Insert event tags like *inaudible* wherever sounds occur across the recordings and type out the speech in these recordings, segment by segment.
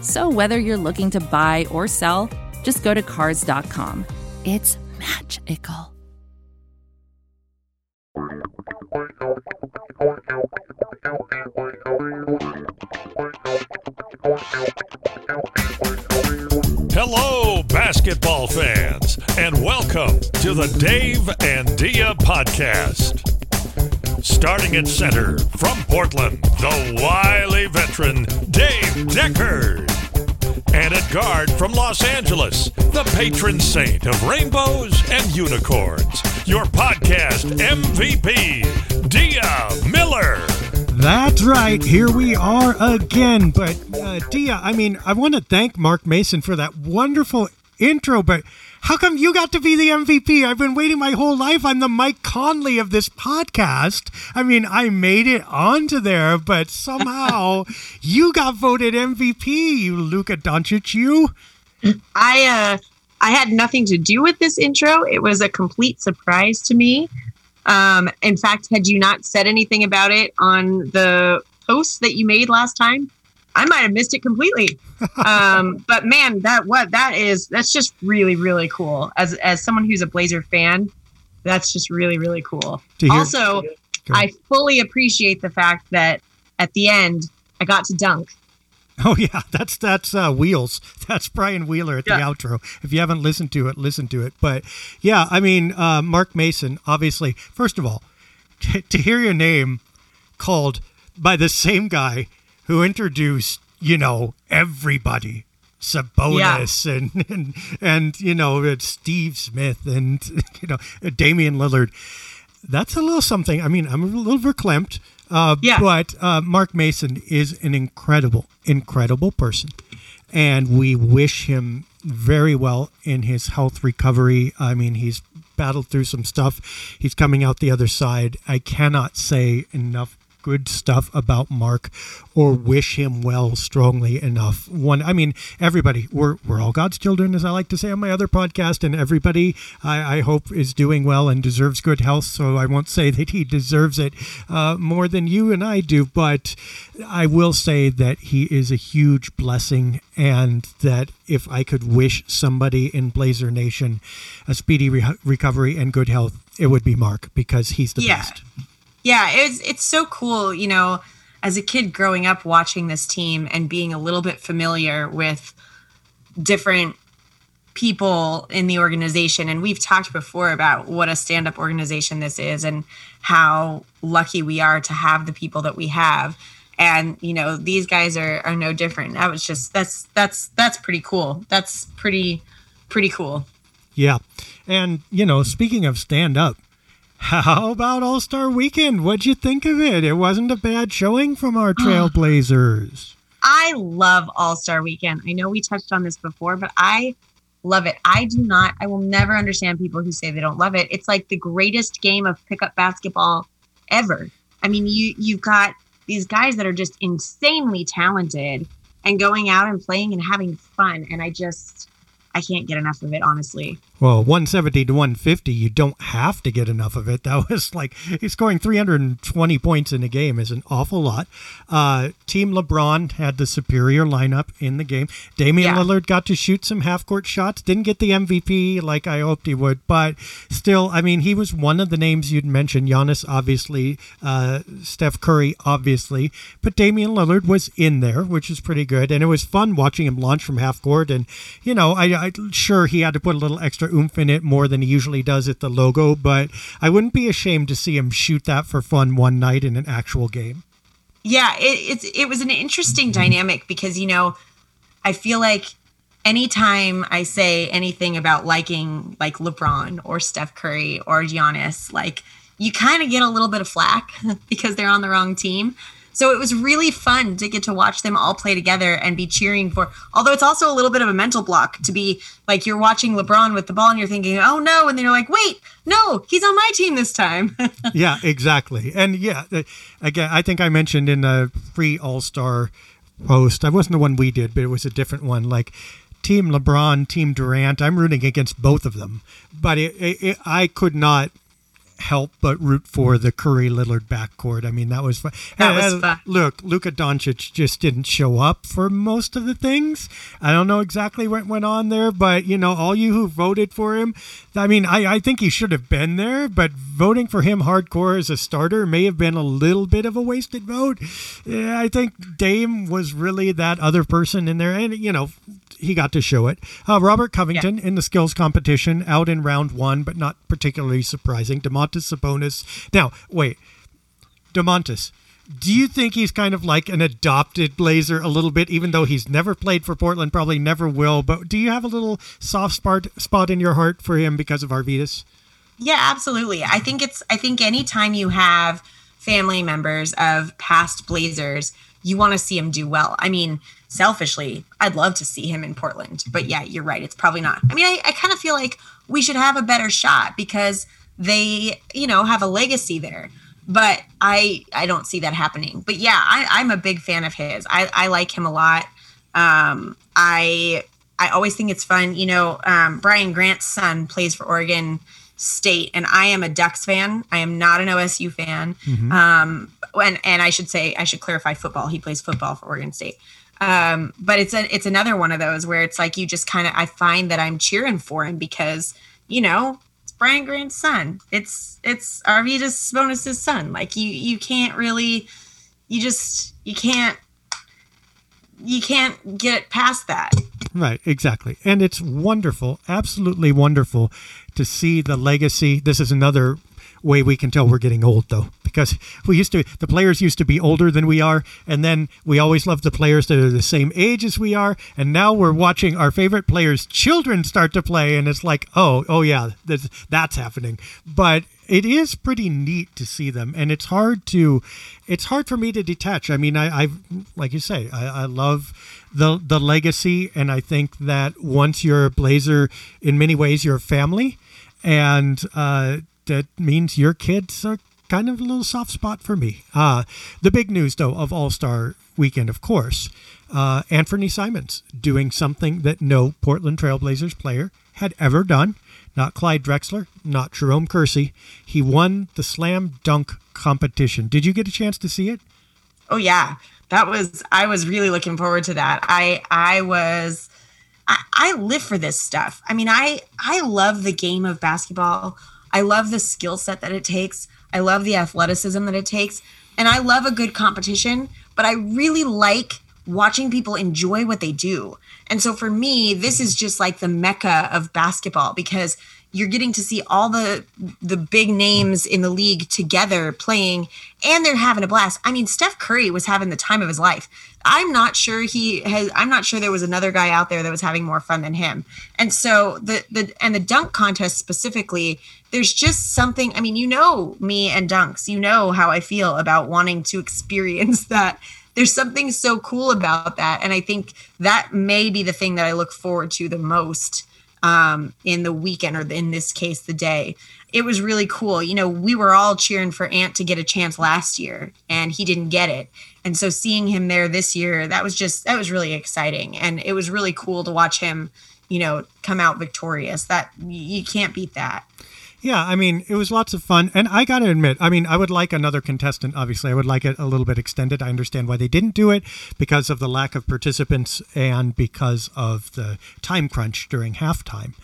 So whether you're looking to buy or sell, just go to Cars.com. It's magical. Hello, basketball fans, and welcome to the Dave and Dia podcast. Starting at center from Portland, the wily veteran Dave Decker. And at guard from Los Angeles, the patron saint of rainbows and unicorns, your podcast MVP, Dia Miller. That's right. Here we are again. But, uh, Dia, I mean, I want to thank Mark Mason for that wonderful intro, but how come you got to be the MVP? I've been waiting my whole life. I'm the Mike Conley of this podcast. I mean, I made it onto there, but somehow *laughs* you got voted MVP, you Luka Doncic, you. I uh I had nothing to do with this intro. It was a complete surprise to me. Um, in fact, had you not said anything about it on the post that you made last time, I might have missed it completely. Um, but man, that what that is that's just really really cool. As as someone who's a Blazer fan, that's just really really cool. Also, I fully appreciate the fact that at the end I got to dunk. Oh yeah, that's that's uh, Wheels. *laughs* That's Brian Wheeler at the outro. If you haven't listened to it, listen to it. But yeah, I mean, uh, Mark Mason. Obviously, first of all, t- *laughs* to hear your name called by the same guy who introduced, you know, everybody. Sabonis and, and and you know Steve Smith and *laughs* you know Damian Lillard. That's a little something. I mean, I'm a little verklempt. Uh, Yeah. But uh, Mark Mason is an incredible, incredible person. And we wish him very well in his health recovery. I mean, he's battled through some stuff. He's coming out the other side. I cannot say enough good stuff about Mark or wish him well strongly enough. One, I mean, everybody, we're, we're all God's children, as I like to say on my other podcast, and everybody I, I hope is doing well and deserves good health. So I won't say that he deserves it uh, more than you and I do, but I will say that he is a huge blessing, and that if I could wish somebody in Blazer Nation a speedy re- recovery and good health, it would be Mark because he's the Yeah. best. Yeah it's it's so cool you know as a kid growing up watching this team and being a little bit familiar with different people in the organization. And we've talked before about what a stand-up organization this is and how lucky we are to have the people that we have. And you know these guys are are no different. That was just that's that's that's pretty cool. That's pretty pretty cool. Yeah. And, you know, speaking of stand up, how about All Star Weekend? What'd you think of it? It wasn't a bad showing from our Trailblazers. *gasps* I love All Star Weekend. I know we touched on this before, but I love it. I do not, I will never understand people who say they don't love it. It's like the greatest game of pickup basketball ever. I mean, you you've got these guys that are just insanely talented and going out and playing and having fun. And I just I can't get enough of it, honestly. Well, 170 to 150, you don't have to get enough of it. *laughs* That was like he's scoring 320 points in a game is an awful lot. Uh, Team LeBron had the superior lineup in the game. Damian Yeah. Lillard got to shoot some half court shots. Didn't get the MVP like I hoped he would, but still, I mean, he was one of the names you'd mentioned. Giannis, obviously, uh, Steph Curry, obviously, but Damian Lillard was in there, which is pretty good. And it was fun watching him launch from half court. And, you know, I, I sure he had to put a little extra oomph in it more than he usually does at the logo, but I wouldn't be ashamed to see him shoot that for fun one night in an actual game. Yeah, it, it's it was an interesting mm-hmm. dynamic because you know, I feel like anytime I say anything about liking like LeBron or Steph Curry or Giannis, like you kind of get a little bit of flack *laughs* because they're on the wrong team. So it was really fun to get to watch them all play together and be cheering for. Although it's also a little bit of a mental block to be like you're watching LeBron with the ball and you're thinking, "Oh no," and then you're like, "Wait, no, he's on my team this time." *laughs* yeah, exactly. And yeah, uh, again, I think I mentioned in a free All Star post, I wasn't the one we did, but it was a different one. Like Team LeBron, Team Durant, I'm rooting against both of them, but it, it, it, I could not help but root for the Curry Lillard backcourt. I mean, that was fun. That was fun. Look, Luka Doncic just didn't show up for most of the things. I don't know exactly what went on there, but you know, all you who voted for him, I mean, I, I think he should have been there, but voting for him hardcore as a starter may have been a little bit of a wasted vote. Yeah, I think Dame was really that other person in there, and you know, he got to show it. Uh, Robert Covington in the skills competition, out in round one, but not particularly surprising. Domantas Sabonis. Now, wait, Domantas. Do you think he's kind of like an adopted Blazer a little bit, even though he's never played for Portland, probably never will? But do you have a little soft spot spot in your heart for him because of Arvydas? Yeah, absolutely. I think it's I think anytime you have family members of past Blazers, you want to see him do well. I mean, selfishly, I'd love to see him in Portland. But yeah, you're right. It's probably not. I mean, I, I kind of feel like we should have a better shot because they, you know, have a legacy there. But I I don't see that happening. But yeah, I, I'm a big fan of his. I, I like him a lot. Um, I I always think it's fun. You know, um, Brian Grant's son plays for Oregon State, and I am a Ducks fan. I am not an OSU fan. Um, and and I should say I should clarify football. He plays football for Oregon State. Um, but it's a it's another one of those where it's like you just kind of I find that I'm cheering for him because you know it's Brian Grant's son. It's it's Arvydas Sabonis's son. Like you you can't really you just you can't you can't get past that. Right, exactly. And it's wonderful, absolutely wonderful to see the legacy. This is another way we can tell we're getting old though because we used to the players used to be older than we are and then we always loved the players that are the same age as we are and now we're watching our favorite players children start to play and it's like oh oh yeah that's, that's happening but it is pretty neat to see them and it's hard to it's hard for me to detach i mean i i like you say i, I love the the legacy and i think that once you're a blazer in many ways you're a family and uh that means your kids are kind of a little soft spot for me uh the big news though of all-star weekend of course uh Anfernee Simons doing something that no portland trailblazers player had ever done not Clyde Drexler, not Jerome Kersey. He won the slam dunk competition. Did you get a chance to see it? Oh yeah, that was I was really looking forward to that. I I was I, I live for this stuff. I mean, I I love the game of basketball. I love the skill set that it takes. I love the athleticism that it takes, and I love a good competition. But I really like watching people enjoy what they do. And so for me, this is just like the mecca of basketball because you're getting to see all the the big names in the league together playing and they're having a blast. I mean, Steph Curry was having the time of his life. I'm not sure he has I'm not sure there was another guy out there that was having more fun than him. And so the the and the dunk contest specifically, there's just something, I mean, you know me and dunks. You know how I feel about wanting to *laughs* experience that there's something so cool about that and i think that may be the thing that i look forward to the most um, in the weekend or in this case the day it was really cool you know we were all cheering for ant to get a chance last year and he didn't get it and so seeing him there this year that was just that was really exciting and it was really cool to watch him you know, come out victorious. That you can't beat that. Yeah, I mean, it was lots of fun. And I got to admit, I mean, I would like another contestant, obviously. I would like it a little bit extended. I understand why they didn't do it because of the lack of participants and because of the time crunch during halftime.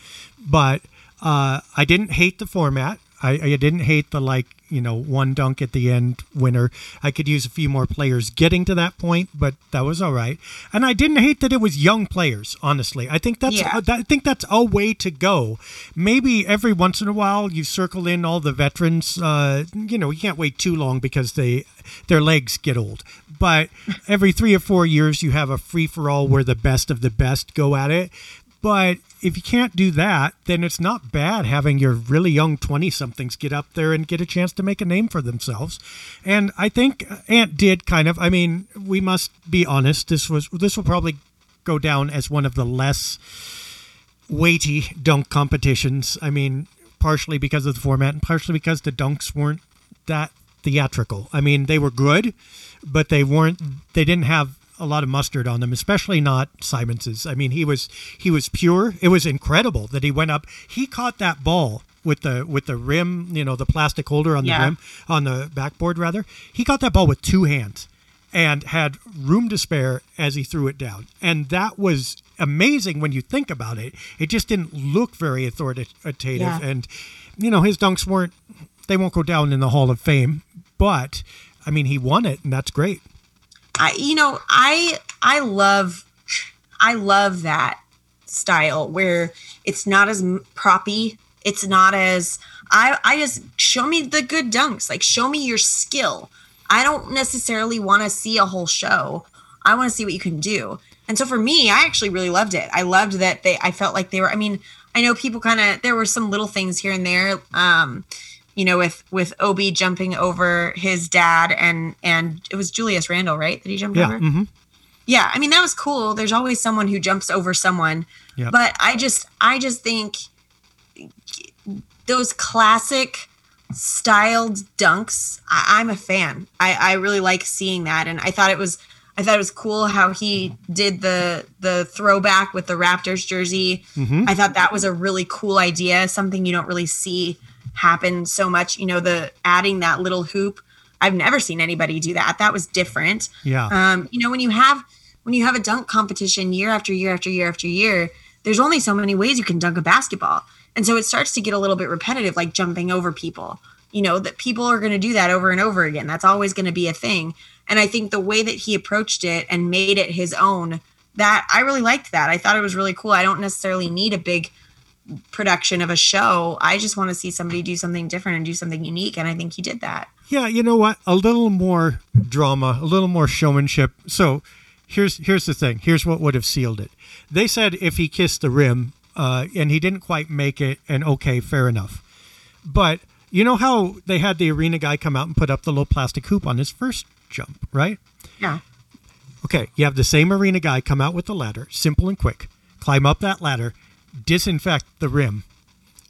But uh, I didn't hate the format. I, I didn't hate the like you know one dunk at the end winner. I could use a few more players getting to that point, but that was all right. And I didn't hate that it was young players. Honestly, I think that's Yeah. that, I think that's a way to go. Maybe every once in a while you circle in all the veterans. Uh, you know, you can't wait too long because they their legs get old. But every three or four years you have a free for all where the best of the best go at it. But if you can't do that, then it's not bad having your really young 20 somethings get up there and get a chance to make a name for themselves. And I think uh, Ant did kind of, I mean, we must be honest, this was this will probably go down as one of the less weighty dunk competitions. I mean, partially because of the format and partially because the dunks weren't that theatrical. I mean, they were good, but they weren't they didn't have a lot of mustard on them, especially not Simons's. I mean, he was he was pure. It was incredible that he went up. He caught that ball with the with the rim, you know, the plastic holder on the Yeah. rim on the backboard rather. He caught that ball with two hands and had room to spare as he threw it down. And that was amazing when you think about it. It just didn't look very authoritative Yeah. and you know, his dunks weren't they won't go down in the Hall of Fame, but I mean, he won it and that's great. I you know, I I love I love that style where it's not as proppy, it's not as I I just show me the good dunks, like show me your skill. I don't necessarily want to see a whole show. I want to see what you can do. And so for me, I actually really loved it. I loved that they I felt like they were I mean, I know people kind of there were some little things here and there um you know with with Obi jumping over his dad and and it was Julius Randle, right? That he jumped Yeah. over? hmm yeah i mean that was cool there's always someone who jumps over someone Yeah. but i just i just think those classic styled dunks I, i'm a fan I, I really like seeing that and i thought it was i thought it was cool how he did the the throwback with the raptors jersey i thought that was a really cool idea something you don't really see happen so much you know the adding that little hoop. I've never seen anybody do that. That was different. Yeah. um, you know when you have when you have a dunk competition year after year after year after year there's only so many ways you can dunk a basketball. And so it starts to get a little bit repetitive like jumping over people. You know that people are going to do that over and over again. That's always going to be a thing. And i think the way that he approached it and made it his own that i really liked that. I thought it was really cool. I don't necessarily need a big production of a show i just want to see somebody do something different and do something unique and i think he did that Yeah, you know what? A little more drama, a little more showmanship. So here's here's the thing. Here's what would have sealed it. They said if he kissed the rim uh, and he didn't quite make it, and okay, fair enough. But you know how they had the arena guy come out and put up the little plastic hoop on his first jump, right? yeah Okay, you have the same arena guy come out with the ladder, simple and quick, climb up that ladder, disinfect the rim,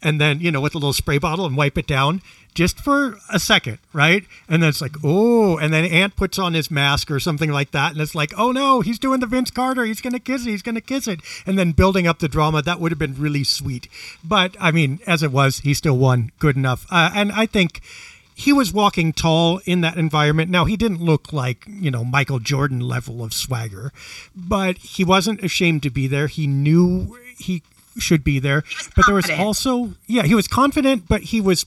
and then, you know, with a little spray bottle and wipe it down just for a second, right? And then it's like, oh, and then Ant puts on his mask or something like that, and it's like, oh no, he's doing the Vince Carter, he's gonna kiss it, he's gonna kiss it. And then building up the drama, that would have been really sweet. But I mean, as it was, he still won good enough. Uh, and I think he was walking tall in that environment. Now he didn't look like you know Michael Jordan level of swagger, but he wasn't ashamed to be there. He knew he should be there. but there was also yeah, he was confident, but he was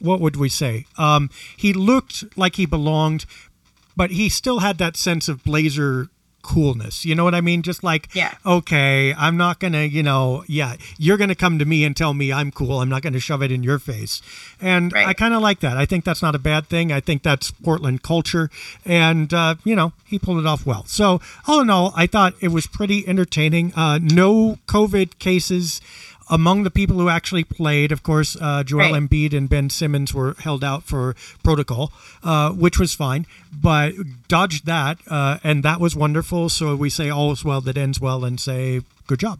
what would we say? Um, he looked like he belonged, but he still had that sense of blazer coolness. You know what I mean? Just like, Yeah. okay, I'm not gonna, you know, yeah, you're gonna come to me and tell me I'm cool. I'm not gonna shove it in your face. And Right. I kind of like that. I think that's not a bad thing. I think that's Portland culture, and uh, you know, he pulled it off well. So all in all, I thought it was pretty entertaining. Uh, no COVID cases. Among the people who actually played, of course, uh, Joel Right. Embiid and Ben Simmons were held out for protocol, uh, which was fine, but dodged that, uh, and that was wonderful. So we say all is well that ends well, and say good job.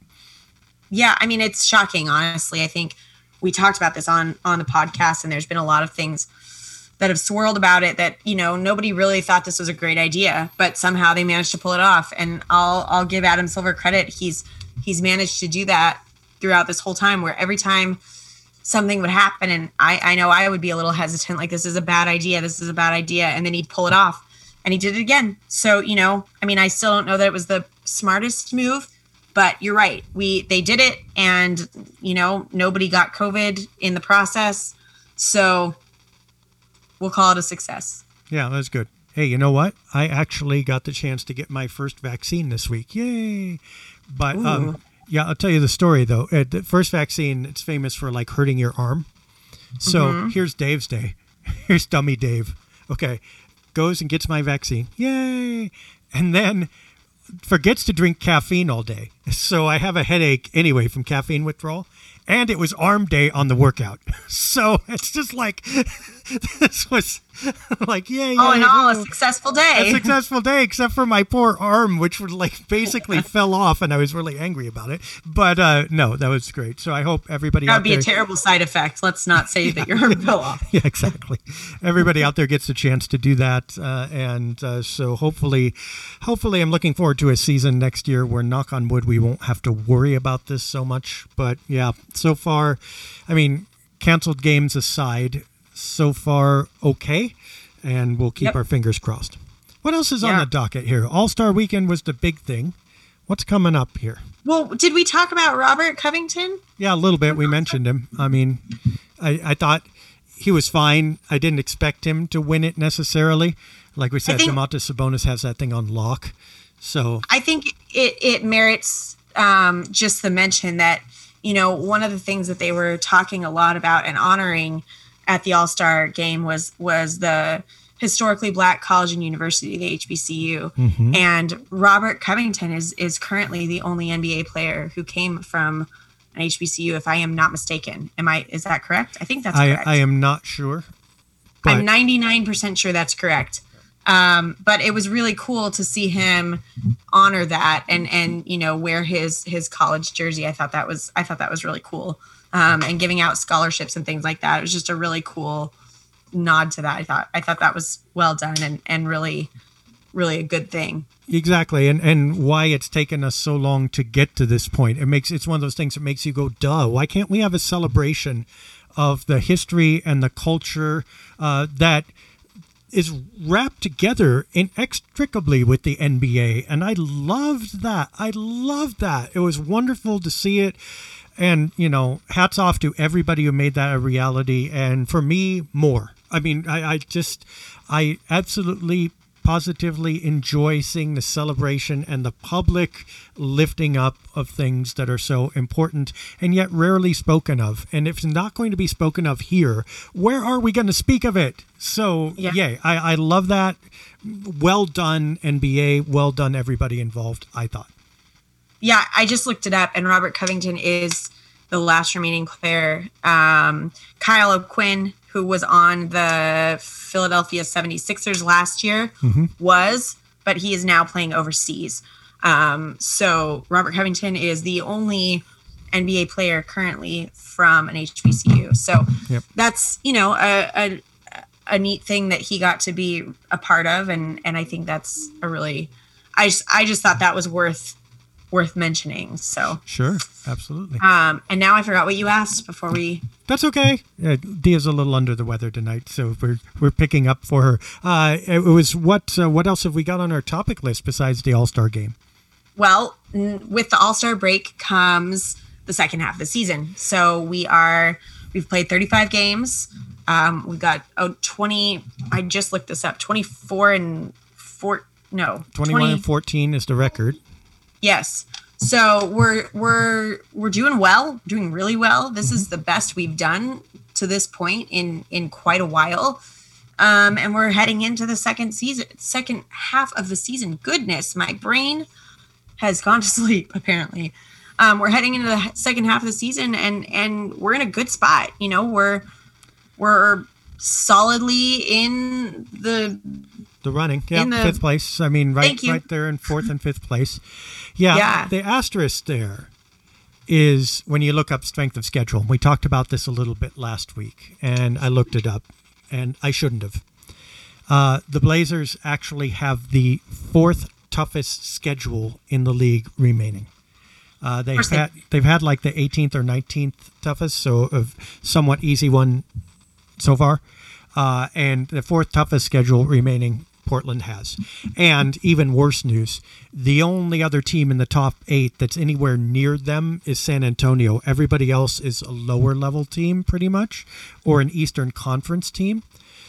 yeah i mean it's shocking honestly i think we talked about this on on the podcast and there's been a lot of things that have swirled about it that you know nobody really thought this was a great idea but somehow they managed to pull it off and i'll i'll give adam silver credit he's he's managed to do that throughout this whole time where every time something would happen and I, I know I would be a little hesitant, like this is a bad idea, this is a bad idea, and then he'd pull it off. And he did it again. So, you know, I mean, I still don't know that it was the smartest move, but you're right. We they did it and you know, nobody got COVID in the process. So we'll call it a success. Yeah, that's good. Hey, you know what? I actually got the chance to get my first vaccine this week. Yay! But um, yeah, I'll tell you the story though. Uh, the first vaccine, it's famous for like hurting your arm. So here's Dave's day. *laughs* Here's dummy Dave. Okay, goes and gets my vaccine. Yay! And then forgets to drink caffeine all day. So I have a headache anyway from caffeine withdrawal. And it was arm day on the workout. *laughs* So it's just like *laughs* this was *laughs* like yeah, Oh, yay, and all a successful day. a successful day, except for my poor arm, which was like basically *laughs* fell off, and I was really angry about it. But uh, no, that was great. So I hope everybody That would be there, a terrible side effect. Let's not say that your arm fell off. yeah, exactly. Everybody out there gets a chance to do that, uh, and uh, so hopefully, hopefully, I'm looking forward to a season next year where, knock on wood, we won't have to worry about this so much. But yeah, so far, I mean, canceled games aside, so far okay, and we'll keep Yep. our fingers crossed. What else is on the docket here? All Star Weekend was the big thing. What's coming up here? Well, did we talk about Robert Covington? Yeah, a little bit. We mentioned him. I mean, I, I thought he was fine. I didn't expect him to win it necessarily. Like we said, think- Domantas Sabonis has that thing on lock. So I think it it merits um, just the mention that you know one of the things that they were talking a lot about and honoring at the All Star game was was the historically black college and university, the HBCU, and Robert Covington is is currently the only NBA player who came from an HBCU, if I am not mistaken. Am I? Is that correct? I think that's I, correct. I am not sure. But I'm 99% sure that's correct. Um, but it was really cool to see him honor that and and you know wear his his college jersey. I thought that was I thought that was really cool. Um, and giving out scholarships and things like that. It was just a really cool nod to that. I thought I thought that was well done and and really really a good thing. Exactly, and and why it's taken us so long to get to this point. It makes it's one of those things that makes you go, "Duh! Why can't we have a celebration of the history and the culture uh, that is wrapped together inextricably with the NBA?" And I loved that. I loved that. It was wonderful to see it. And you know, hats off to everybody who made that a reality. And for me, more. I mean, I, I just, I absolutely positively enjoy seeing the celebration and the public lifting up of things that are so important and yet rarely spoken of. And if it's not going to be spoken of here, where are we going to speak of it? So, Yeah. yay. I, I love that. Well done, NBA. Well done, everybody involved, I thought. Yeah, I just looked it up, and Robert Covington is the last remaining player. Um, Kyle O'Quinn, who was on the Philadelphia 76ers last year, was, but he is now playing overseas. Um, so Robert Covington is the only NBA player currently from an HBCU. So Yep. that's, you know, a, a, a neat thing that he got to be a part of. And, and I think that's a really, I just, I just thought that was worth worth mentioning. So, Sure, absolutely. um, and now I forgot what you asked before we. That's okay. Uh, Dia's a little under the weather tonight, so we're we're picking up for her. Uh, it was what uh, what else have we got on our topic list besides the All Star game? Well, n- with the All Star break comes the second half of the season. So we are we've played 35 games. Um, we got oh 20. I just looked this up. 24 and four. No, Twenty one and fourteen is the record. Yes. So we're we're we're doing well, doing really well. This is the best we've done to this point in in quite a while. Um, and we're heading into the second season, second half of the season. Goodness, my brain has gone to *laughs* sleep. Apparently, um, we're heading into the second half of the season, and and we're in a good spot. You know, we're we're solidly in the The running, yeah, the- fifth place. I mean, right, right there in fourth and fifth place. Yeah, Yeah. the asterisk there is when you look up strength of schedule. We talked about this a little bit last week, and I looked it up, and I shouldn't have. Uh, the Blazers actually have the fourth toughest schedule in the league remaining. Uh, they've had they've had like the 18th or 19th toughest, so a somewhat easy one so far, uh, and the fourth toughest schedule remaining. Portland has, and even worse news: the only other team in the top eight that's anywhere near them is San Antonio. Everybody else is a lower level team, pretty much, or an Eastern Conference team.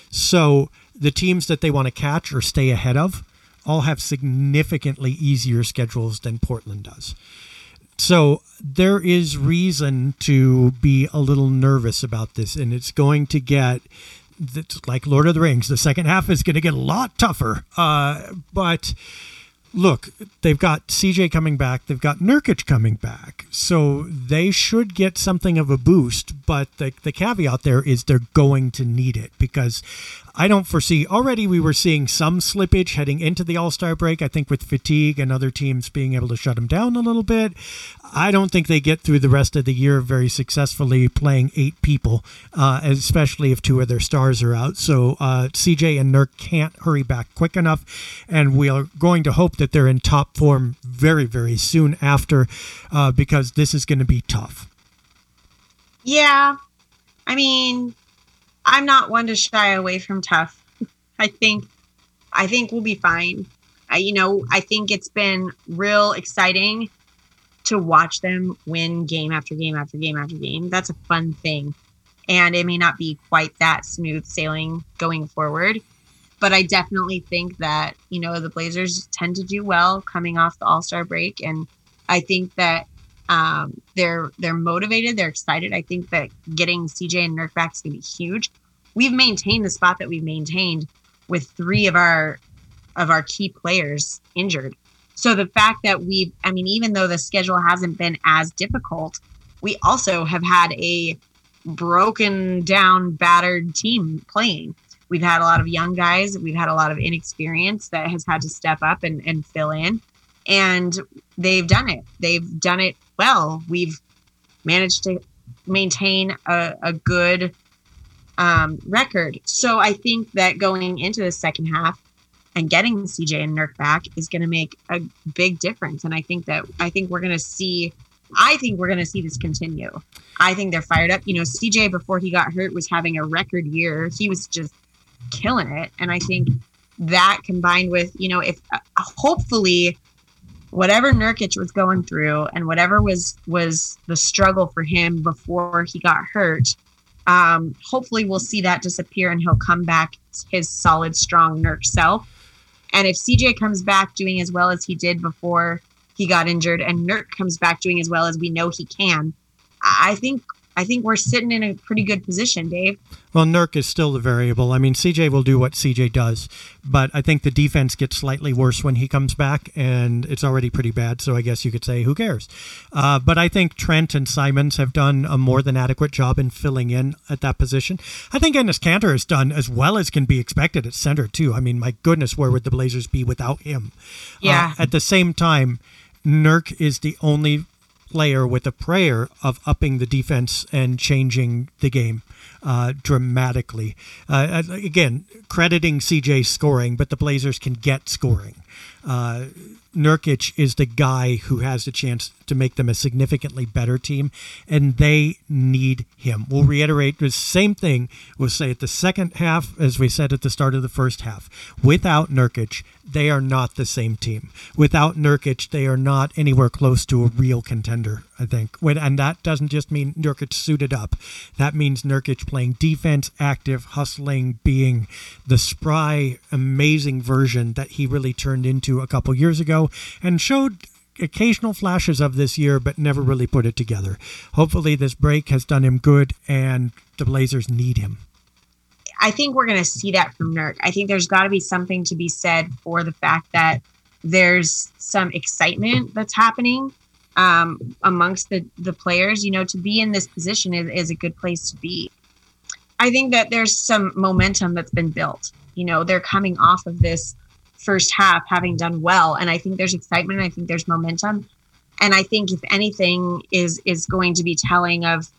So the teams that they want to catch or stay ahead of all have significantly easier schedules than Portland does. So there is reason to be a little nervous about this, and it's going to get like Lord of the Rings. The second half is going to get a lot tougher. Uh, but look, they've got CJ coming back, they've got Nurkic coming back, so they should get something of a boost. But the the caveat there is they're going to need it because I don't foresee already we were seeing some slippage heading into the All Star break. I think with fatigue and other teams being able to shut them down a little bit. I don't think they get through the rest of the year very successfully playing eight people, uh, especially if two of their stars are out. So uh, CJ and Nurk can't hurry back quick enough, and we are going to hope that they're in top form very, very soon after, uh, because this is going to be tough. Yeah, I mean, I'm not one to shy away from tough. I think I think we'll be fine. I, you know, I think it's been real exciting to watch them win game after game after game after game. That's a fun thing. And it may not be quite that smooth sailing going forward, but I definitely think that, you know, the Blazers tend to do well coming off the All-Star break and I think that um, they're they're motivated. They're excited. I think that getting CJ and Nurk back is going to be huge. We've maintained the spot that we've maintained with three of our of our key players injured. So the fact that we've, I mean, even though the schedule hasn't been as difficult, we also have had a broken down, battered team playing. We've had a lot of young guys. We've had a lot of inexperience that has had to step up and, and fill in. And they've done it. They've done it well. We've managed to maintain a, a good um, record. So I think that going into the second half and getting CJ and Nurk back is going to make a big difference. And I think that I think we're going to see. I think we're going to see this continue. I think they're fired up. You know, CJ before he got hurt was having a record year. He was just killing it, and I think that combined with you know if uh, hopefully whatever Nurkic was going through and whatever was was the struggle for him before he got hurt, um, hopefully we'll see that disappear and he'll come back his solid, strong Nurk self. And if CJ comes back doing as well as he did before he got injured, and Nurk comes back doing as well as we know he can, I think I think we're sitting in a pretty good position, Dave. Well, Nurk is still the variable. I mean, CJ will do what CJ does, but I think the defense gets slightly worse when he comes back, and it's already pretty bad. So I guess you could say, who cares? Uh, but I think Trent and Simons have done a more than adequate job in filling in at that position. I think Enes Kanter has done as well as can be expected at center too. I mean, my goodness, where would the Blazers be without him? Yeah. Uh, at the same time, Nurk is the only player with a prayer of upping the defense and changing the game uh, dramatically. Uh, again, crediting CJ scoring, but the Blazers can get scoring. Uh, Nurkic is the guy who has the chance to make them a significantly better team, and they need him. We'll reiterate the same thing we'll say at the second half as we said at the start of the first half. Without Nurkic, they are not the same team. Without Nurkic, they are not anywhere close to a real contender, I think. And that doesn't just mean Nurkic suited up. That means Nurkic playing defense, active, hustling, being the spry, amazing version that he really turned into a couple years ago and showed occasional flashes of this year, but never really put it together. Hopefully, this break has done him good, and the Blazers need him. I think we're going to see that from Nurk. I think there's got to be something to be said for the fact that there's some excitement that's happening um, amongst the, the players. You know, to be in this position is, is a good place to be. I think that there's some momentum that's been built. You know, they're coming off of this first half having done well and i think there's excitement i think there's momentum and i think if anything is is going to be telling of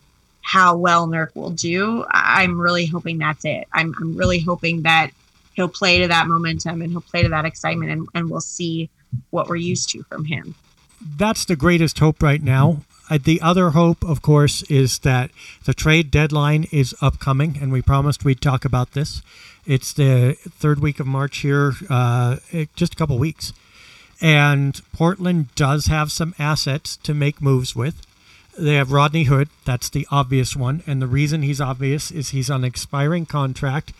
how well Nurk will do i'm really hoping that's it i'm, I'm really hoping that he'll play to that momentum and he'll play to that excitement and, and we'll see what we're used to from him that's the greatest hope right now. Uh, the other hope, of course, is that the trade deadline is upcoming, and we promised we'd talk about this. It's the third week of March here, uh, just a couple weeks. And Portland does have some assets to make moves with. They have Rodney Hood. That's the obvious one. And the reason he's obvious is he's on an expiring contract.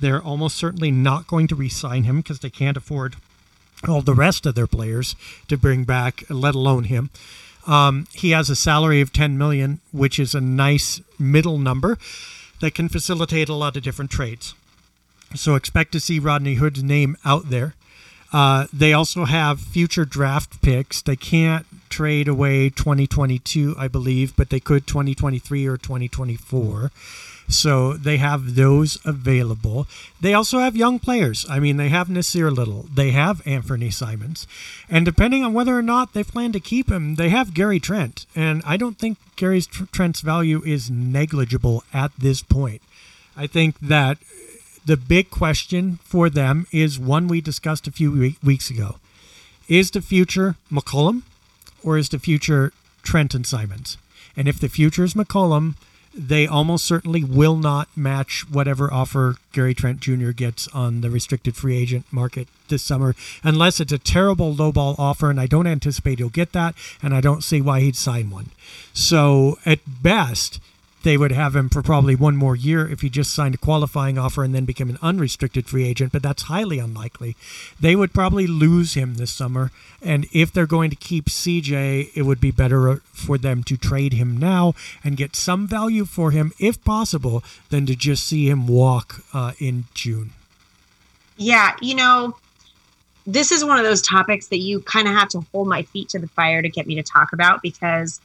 They're almost certainly not going to re sign him because they can't afford all the rest of their players to bring back, let alone him. Um, he has a salary of 10 million, which is a nice middle number that can facilitate a lot of different trades. So expect to see Rodney Hood's name out there. Uh, they also have future draft picks. They can't trade away 2022, I believe, but they could 2023 or 2024. So they have those available. They also have young players. I mean, they have Nassir Little, they have Anfernee Simons, and depending on whether or not they plan to keep him, they have Gary Trent. And I don't think Gary Trent's value is negligible at this point. I think that the big question for them is one we discussed a few weeks ago. Is the future McCollum or is the future Trent and Simons? And if the future is McCollum, they almost certainly will not match whatever offer Gary Trent Jr. gets on the restricted free agent market this summer, unless it's a terrible lowball offer, and I don't anticipate he'll get that, and I don't see why he'd sign one. So at best, they would have him for probably one more year if he just signed a qualifying offer and then became an unrestricted free agent, but that's highly unlikely. They would probably lose him this summer, and if they're going to keep CJ, it would be better for them to trade him now and get some value for him, if possible, than to just see him walk uh, in June. Yeah, you know, this is one of those topics that you kind of have to hold my feet to the fire to get me to talk about because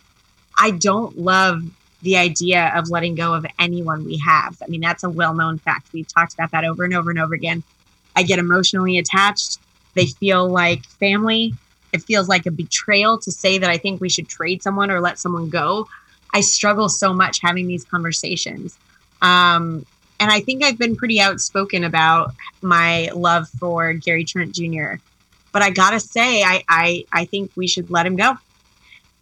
I don't love the idea of letting go of anyone we have. I mean, that's a well known fact. We've talked about that over and over and over again. I get emotionally attached. They feel like family. It feels like a betrayal to say that I think we should trade someone or let someone go. I struggle so much having these conversations. Um, and I think I've been pretty outspoken about my love for Gary Trent Jr. But I gotta say, I I, I think we should let him go.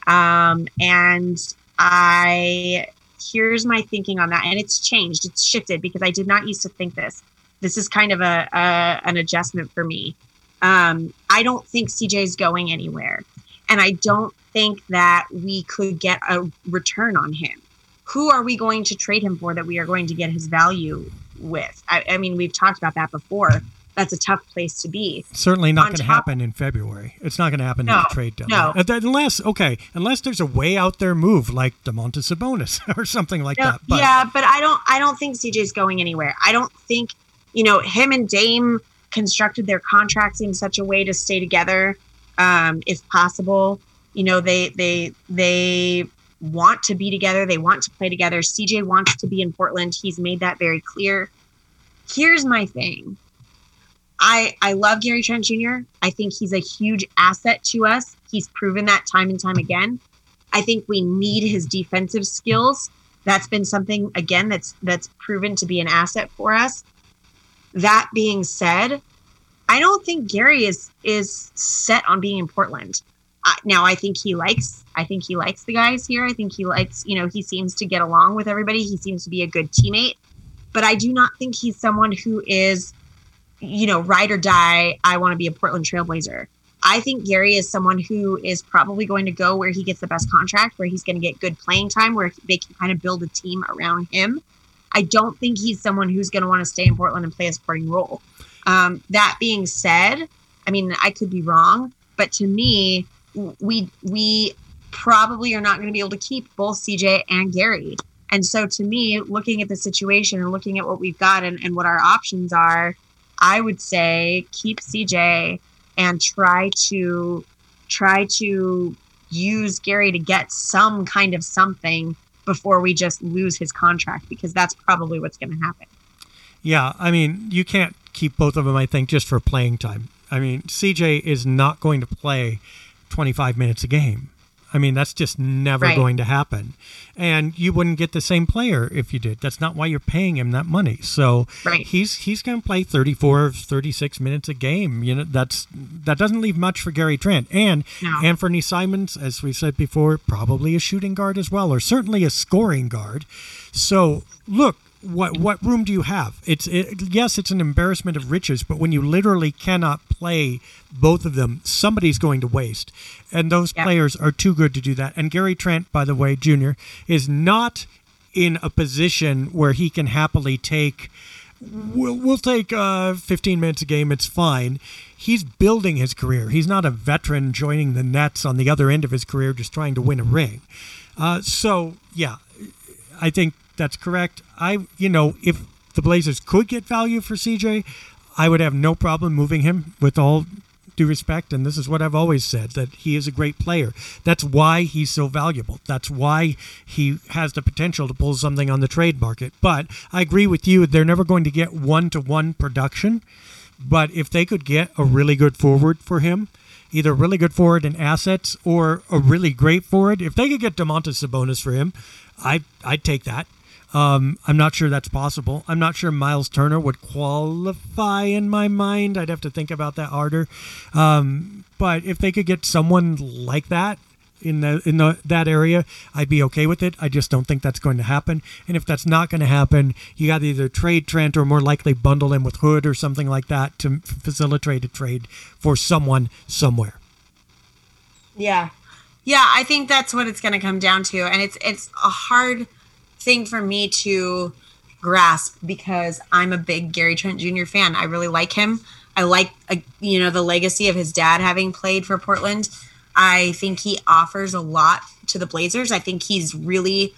Um, and I here's my thinking on that, and it's changed. It's shifted because I did not used to think this. This is kind of a, a an adjustment for me. Um, I don't think CJ is going anywhere, and I don't think that we could get a return on him. Who are we going to trade him for that we are going to get his value with? I, I mean, we've talked about that before that's a tough place to be. Certainly not going to happen in February. It's not going to happen no, in the trade deadline. No. Uh, unless, okay, unless there's a way out there move like Domantas Sabonis *laughs* or something like no, that. But, yeah, but I don't. I don't think CJ's going anywhere. I don't think you know him and Dame constructed their contracts in such a way to stay together, um, if possible. You know, they they they want to be together. They want to play together. CJ wants to be in Portland. He's made that very clear. Here's my thing I I love Gary Trent Jr. I think he's a huge asset to us. He's proven that time and time again. I think we need his defensive skills. That's been something again that's that's proven to be an asset for us. That being said, I don't think Gary is is set on being in Portland. Uh, now I think he likes I think he likes the guys here. I think he likes, you know, he seems to get along with everybody. He seems to be a good teammate. But I do not think he's someone who is you know, ride or die, I want to be a Portland Trailblazer. I think Gary is someone who is probably going to go where he gets the best contract, where he's going to get good playing time, where they can kind of build a team around him. I don't think he's someone who's going to want to stay in Portland and play a supporting role. Um, that being said, I mean, I could be wrong, but to me, we we probably are not going to be able to keep both CJ and Gary. And so, to me, looking at the situation and looking at what we've got and, and what our options are, I would say keep CJ and try to try to use Gary to get some kind of something before we just lose his contract because that's probably what's going to happen. Yeah, I mean, you can't keep both of them I think just for playing time. I mean, CJ is not going to play 25 minutes a game. I mean, that's just never Right. going to happen. And you wouldn't get the same player if you did. That's not why you're paying him that money. So Right. he's he's going to play 34 36 minutes a game. You know, that's that doesn't leave much for Gary Trent. And No. Anfernee Simons, as we've said before, probably a shooting guard as well or certainly a scoring guard. So, look, what what room do you have? It's it, yes, it's an embarrassment of riches, but when you literally cannot play both of them, somebody's going to waste, and those Yeah. players are too good to do that. And Gary Trent, by the way, Junior, is not in a position where he can happily take. We'll, we'll take uh, 15 minutes a game. It's fine. He's building his career. He's not a veteran joining the Nets on the other end of his career, just trying to win a ring. Uh, so yeah, I think that's correct. I, you know, if the Blazers could get value for CJ, I would have no problem moving him with all due respect. And this is what I've always said that he is a great player. That's why he's so valuable. That's why he has the potential to pull something on the trade market. But I agree with you. They're never going to get one to one production. But if they could get a really good forward for him, either a really good forward in assets or a really great forward, if they could get Domantas Sabonis for him, I I'd take that. Um, I'm not sure that's possible. I'm not sure Miles Turner would qualify in my mind. I'd have to think about that harder. Um, but if they could get someone like that in the in the that area, I'd be okay with it. I just don't think that's going to happen. And if that's not going to happen, you got to either trade Trent or more likely bundle him with Hood or something like that to facilitate a trade for someone somewhere. Yeah. Yeah, I think that's what it's going to come down to and it's it's a hard thing for me to grasp because I'm a big Gary Trent Jr. fan. I really like him. I like uh, you know the legacy of his dad having played for Portland. I think he offers a lot to the Blazers. I think he's really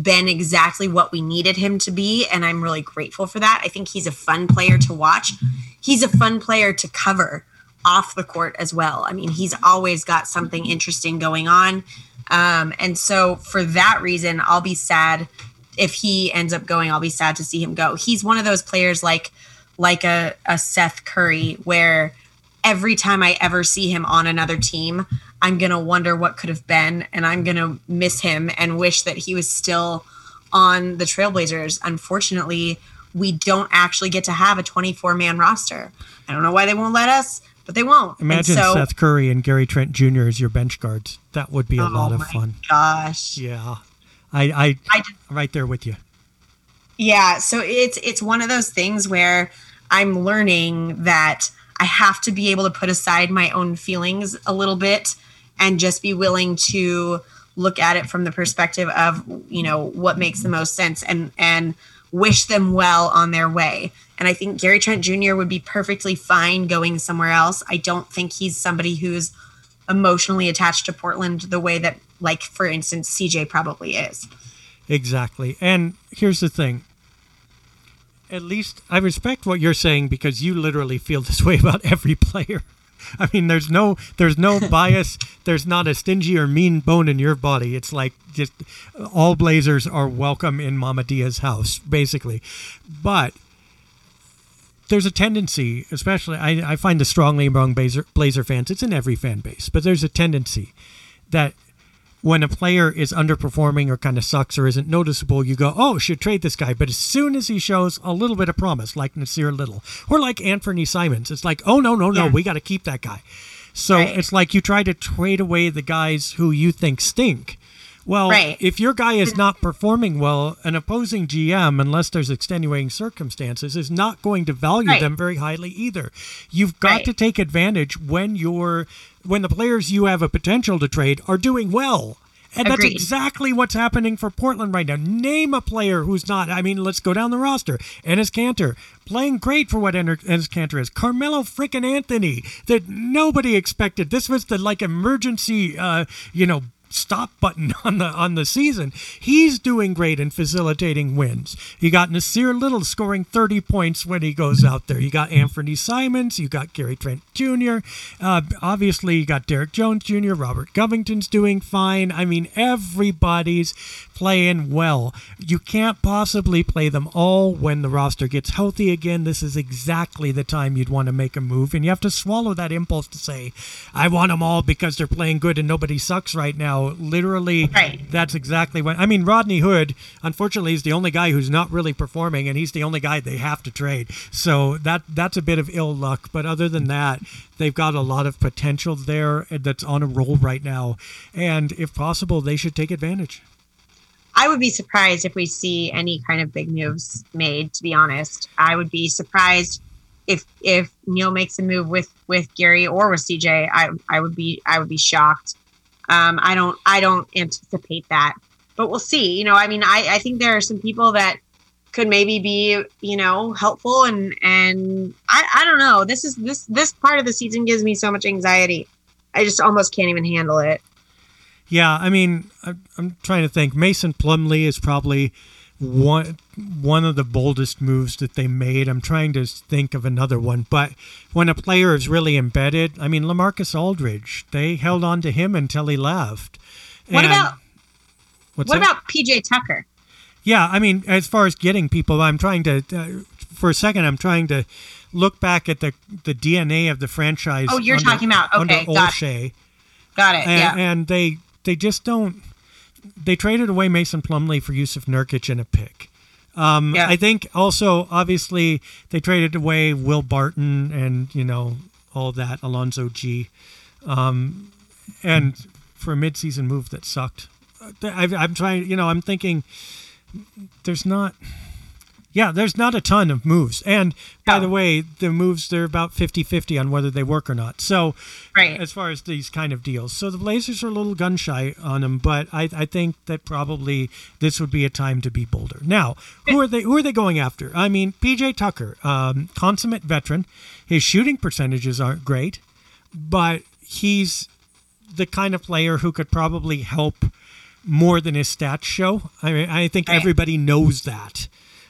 been exactly what we needed him to be and I'm really grateful for that. I think he's a fun player to watch. He's a fun player to cover off the court as well. I mean, he's always got something interesting going on. Um, and so for that reason, I'll be sad if he ends up going. I'll be sad to see him go. He's one of those players like like a, a Seth Curry where every time I ever see him on another team, I'm gonna wonder what could have been, and I'm gonna miss him and wish that he was still on the Trailblazers. Unfortunately, we don't actually get to have a 24 man roster. I don't know why they won't let us, but they won't. Imagine so- Seth Curry and Gary Trent Jr. as your bench guards. That would be a oh lot Oh of my fun. Gosh. Yeah, I, I, I just- right there with you. Yeah, so it's it's one of those things where I'm learning that I have to be able to put aside my own feelings a little bit and just be willing to look at it from the perspective of, you know, what makes the most sense and and wish them well on their way. And I think Gary Trent Jr. would be perfectly fine going somewhere else. I don't think he's somebody who's emotionally attached to Portland the way that like for instance CJ probably is. Exactly. And here's the thing. At least I respect what you're saying because you literally feel this *laughs* way about every player. I mean, there's no there's no *laughs* bias. There's not a stingy or mean bone in your body. It's like just all Blazers are welcome in Mama Dia's house, basically. But there's a tendency, especially I, I find this strongly among Blazer, Blazer fans. It's in every fan base, but there's a tendency that when a player is underperforming or kind of sucks or isn't noticeable, you go, oh, should trade this guy. But as soon as he shows a little bit of promise, like Nassir Little or like Anfernee Simons, it's like, oh, no, no, no, Yeah. we got to keep that guy. So Right. it's like you try to trade away the guys who you think stink. Well, Right. if your guy is not performing well, an opposing GM, unless there's extenuating circumstances, is not going to value Right. them very highly either. You've got Right. to take advantage when you're when the players you have a potential to trade are doing well. And that's exactly what's happening for Portland right now. Name a player who's not. I mean, let's go down the roster. Enes Kanter playing great for what Enes Kanter is. Carmelo freaking Anthony that nobody expected. This was the like emergency, uh, you know, stop button *laughs* on the on the season. He's doing great in facilitating wins. You got Nassir Little scoring 30 points when he goes out there. You got Anfernee Simons. You got Gary Trent Jr. Uh, obviously, you got Derrick Jones Jr. Robert Covington's doing fine. I mean, everybody's playing well. You can't possibly play them all when the roster gets healthy again. This is exactly the time you'd want to make a move, and you have to swallow that impulse to say, "I want them all because they're playing good and nobody sucks right now." Literally, Right. that's exactly what I mean. Rodney Hood, unfortunately, is the only guy who's not really performing, and he's the only guy they have to trade. So that that's a bit of ill luck. But other than that, they've got a lot of potential there uh, that's on a roll right now, and if possible, they should take advantage. I would be surprised if we see any kind of big moves made. To be honest, I would be surprised if if Neil makes a move with with Gary or with CJ. I I would be I would be shocked. Um, I don't I don't anticipate that, but we'll see. You know, I mean, I I think there are some people that could maybe be you know helpful and and I I don't know. This is this this part of the season gives me so much anxiety. I just almost can't even handle it. Yeah, I mean, I, I'm trying to think. Mason Plumlee is probably one one of the boldest moves that they made. I'm trying to think of another one, but when a player is really embedded, I mean, LaMarcus Aldridge, they held on to him until he left. What And- about what that? about PJ Tucker? Yeah, I mean, as far as getting people, I'm trying to. Uh, for a second, I'm trying to look back at the the DNA of the franchise. Oh, you're under- talking about- okay, under got- Olshey. Got it. and, yeah. and they they just don't. They traded away Mason Plumlee for Jusuf Nurkic and a pick. Um, Yeah. I think also obviously they traded away Will Barton and you know all that Alonzo Gee, um, and for a midseason move that sucked. Uh, I, I'm trying, you know, I'm thinking there's not. Yeah, there's not a ton of moves. And by the way, the moves, they're about 50 50 on whether they work or not. So, Right. as far as these kind of deals. So the Blazers are a little gun shy on them, but I, I think that probably this would be a time to be bolder. Now, who are they? Who are they going after? I mean, PJ Tucker, um, consummate veteran. His shooting percentages aren't great, but he's the kind of player who could probably help more than his stats show. I mean, I think Right. everybody knows that.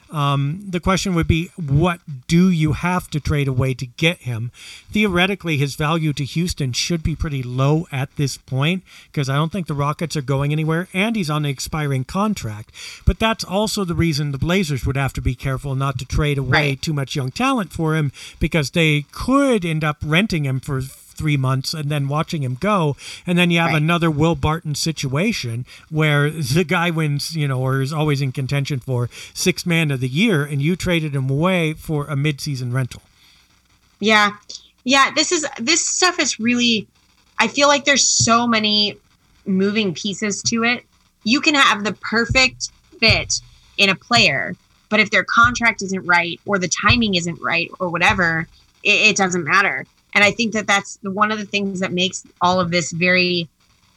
Um, the question would be, what do you have to trade away to get him? Theoretically, his value to Houston should be pretty low at this point because I don't think the Rockets are going anywhere, and he's on an expiring contract. But that's also the reason the Blazers would have to be careful not to trade away Right. too much young talent for him because they could end up renting him for three months and then watching him go. And then you have Right. another Will Barton situation where *laughs* the guy wins, you know, or is always in contention for six man of the year, and you traded him away for a midseason rental. Yeah. Yeah, this is this stuff is really I feel like there's so many moving pieces to it. You can have the perfect fit in a player, but if their contract isn't right or the timing isn't right or whatever, it, it doesn't matter. And I think that that's one of the things that makes all of this very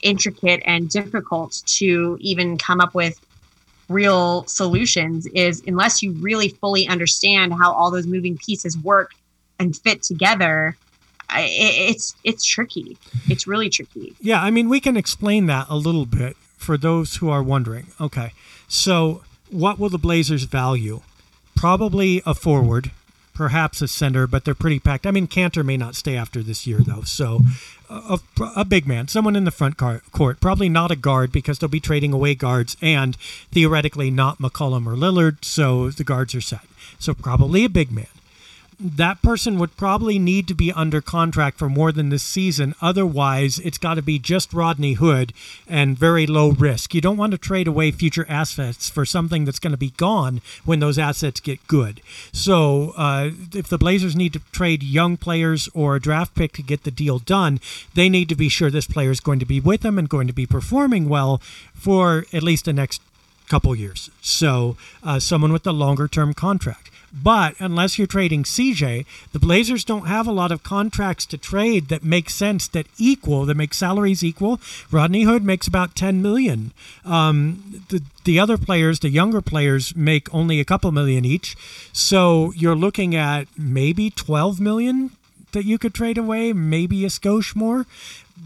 intricate and difficult to even come up with real solutions is unless you really fully understand how all those moving pieces work and fit together it's it's tricky it's really tricky Yeah, I mean, we can explain that a little bit for those who are wondering. Okay, so what will the Blazers value? Probably a forward, perhaps a center, but they're pretty packed. I mean, Kanter may not stay after this year, though. So a, a, a big man, someone in the front car, court, probably not a guard because they'll be trading away guards and theoretically not McCollum or Lillard, so the guards are set. So probably a big man that person would probably need to be under contract for more than this season. Otherwise, it's got to be just Rodney Hood and very low risk. You don't want to trade away future assets for something that's going to be gone when those assets get good. So, uh, if the Blazers need to trade young players or a draft pick to get the deal done, they need to be sure this player is going to be with them and going to be performing well for at least the next couple years. So, uh, someone with a longer term contract. But unless you're trading CJ, the Blazers don't have a lot of contracts to trade that make sense, that equal, that make salaries equal. Rodney Hood makes about 10 million. Um, the the other players, the younger players, make only a couple million each. So you're looking at maybe 12 million that you could trade away, maybe a skosh more,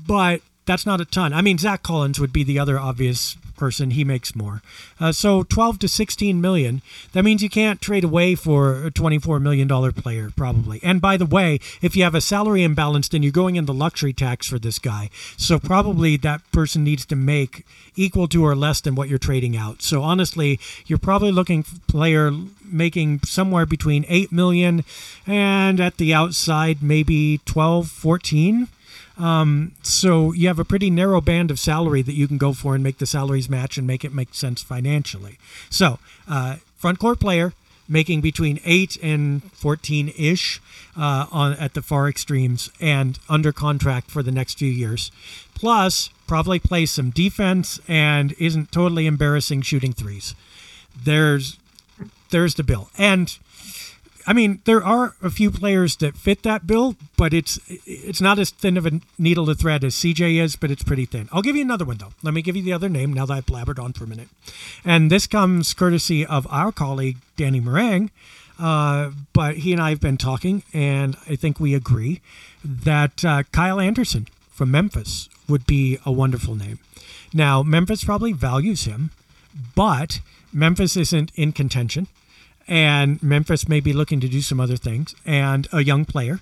but that's not a ton. I mean, Zach Collins would be the other obvious person. He makes more. Uh, so 12 to 16 million. That means you can't trade away for a 24 million dollar player probably. And by the way, if you have a salary imbalance, then you're going into luxury tax for this guy. So probably that person needs to make equal to or less than what you're trading out. So honestly, you're probably looking for player making somewhere between 8 million and at the outside maybe 12, 14. Um, so you have a pretty narrow band of salary that you can go for and make the salaries match and make it make sense financially. So uh, front court player making between eight and fourteen ish uh, on at the far extremes and under contract for the next few years. Plus, probably plays some defense and isn't totally embarrassing shooting threes. There's there's the bill. And I mean, there are a few players that fit that bill, but it's it's not as thin of a needle to thread as CJ is, but it's pretty thin. I'll give you another one though. Let me give you the other name now that I've blabbered on for a minute, and this comes courtesy of our colleague Danny Marang. Uh, but he and I have been talking, and I think we agree that uh, Kyle Anderson from Memphis would be a wonderful name. Now, Memphis probably values him, but Memphis isn't in contention and Memphis may be looking to do some other things, and a young player,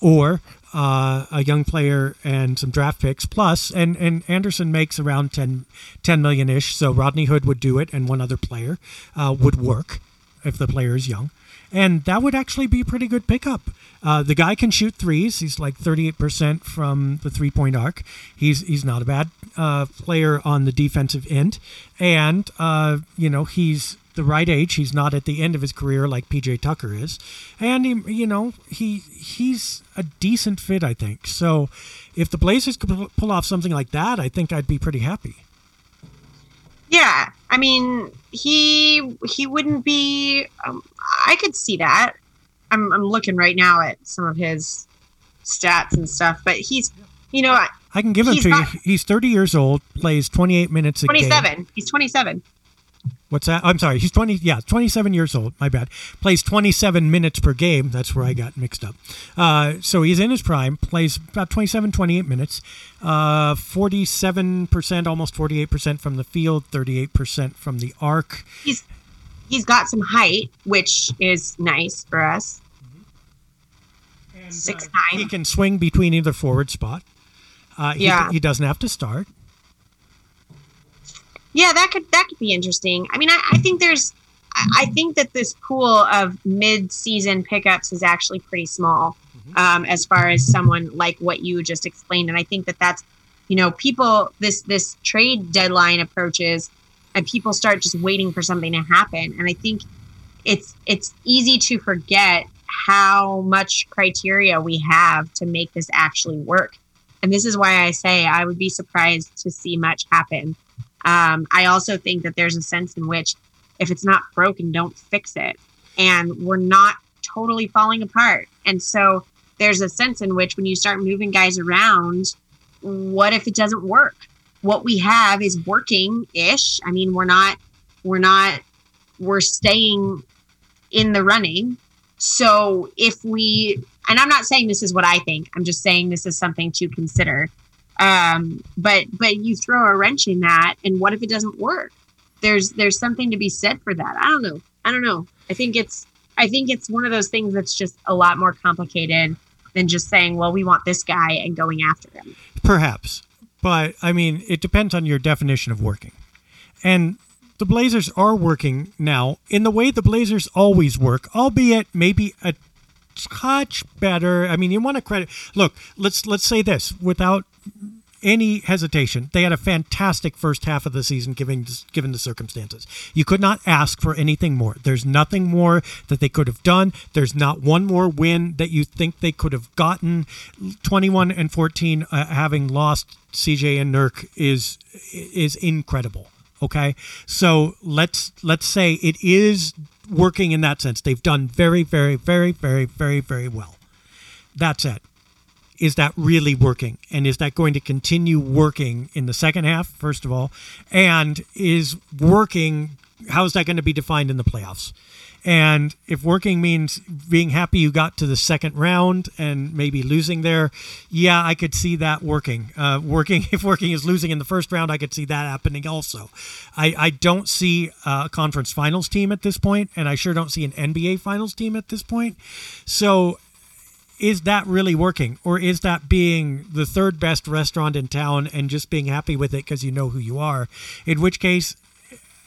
or uh, a young player and some draft picks plus, and and Anderson makes around 10, 10 million ish, so Rodney Hood would do it, and one other player uh, would work if the player is young. And that would actually be a pretty good pickup. Uh, the guy can shoot threes. He's like 38% from the three point arc. He's he's not a bad uh, player on the defensive end. And, uh, you know, he's the right age. He's not at the end of his career like PJ Tucker is, and he, you know, he he's a decent fit, I think. So, if the Blazers could pull off something like that, I think I'd be pretty happy. Yeah, I mean, he he wouldn't be. Um, I could see that. I'm I'm looking right now at some of his stats and stuff, but he's, you know, I can give him to not, you. He's 30 years old, plays 28 minutes a 27. game. 27. He's 27. What's that? I'm sorry. He's 20. Yeah, 27 years old. My bad. Plays 27 minutes per game. That's where I got mixed up. Uh, so he's in his prime. Plays about 27, 28 minutes. Uh, 47%, almost 48% from the field. 38% from the arc. He's he's got some height, which is nice for us. And, Six uh, nine. He can swing between either forward spot. Uh, he, yeah. He doesn't have to start yeah, that could that could be interesting. I mean, I, I think there's I think that this pool of mid-season pickups is actually pretty small mm-hmm. um, as far as someone like what you just explained, and I think that that's you know people this this trade deadline approaches and people start just waiting for something to happen, and I think it's it's easy to forget how much criteria we have to make this actually work, and this is why I say I would be surprised to see much happen um, I also think that there's a sense in which if it's not broken, don't fix it. And we're not totally falling apart. And so there's a sense in which when you start moving guys around, what if it doesn't work? What we have is working ish. I mean, we're not, we're not, we're staying in the running. So if we, and I'm not saying this is what I think, I'm just saying this is something to consider. Um, but but you throw a wrench in that, and what if it doesn't work? There's there's something to be said for that. I don't know. I don't know. I think it's I think it's one of those things that's just a lot more complicated than just saying, well, we want this guy and going after him. Perhaps, but I mean, it depends on your definition of working, and the Blazers are working now in the way the Blazers always work, albeit maybe a touch better. I mean, you want to credit. Look, let's let's say this without any hesitation. They had a fantastic first half of the season, given given the circumstances. You could not ask for anything more. There's nothing more that they could have done. There's not one more win that you think they could have gotten. 21 and 14, uh, having lost CJ and Nurk is is incredible. Okay, so let's let's say it is working in that sense. They've done very, very, very, very, very, very well. That's it. Is that really working? And is that going to continue working in the second half, first of all? And is working, how is that going to be defined in the playoffs? And if working means being happy you got to the second round and maybe losing there, yeah, I could see that working. Uh, working *laughs* if working is losing in the first round, I could see that happening also. I, I don't see a conference finals team at this point, and I sure don't see an NBA finals team at this point. So is that really working or is that being the third best restaurant in town and just being happy with it because you know who you are in which case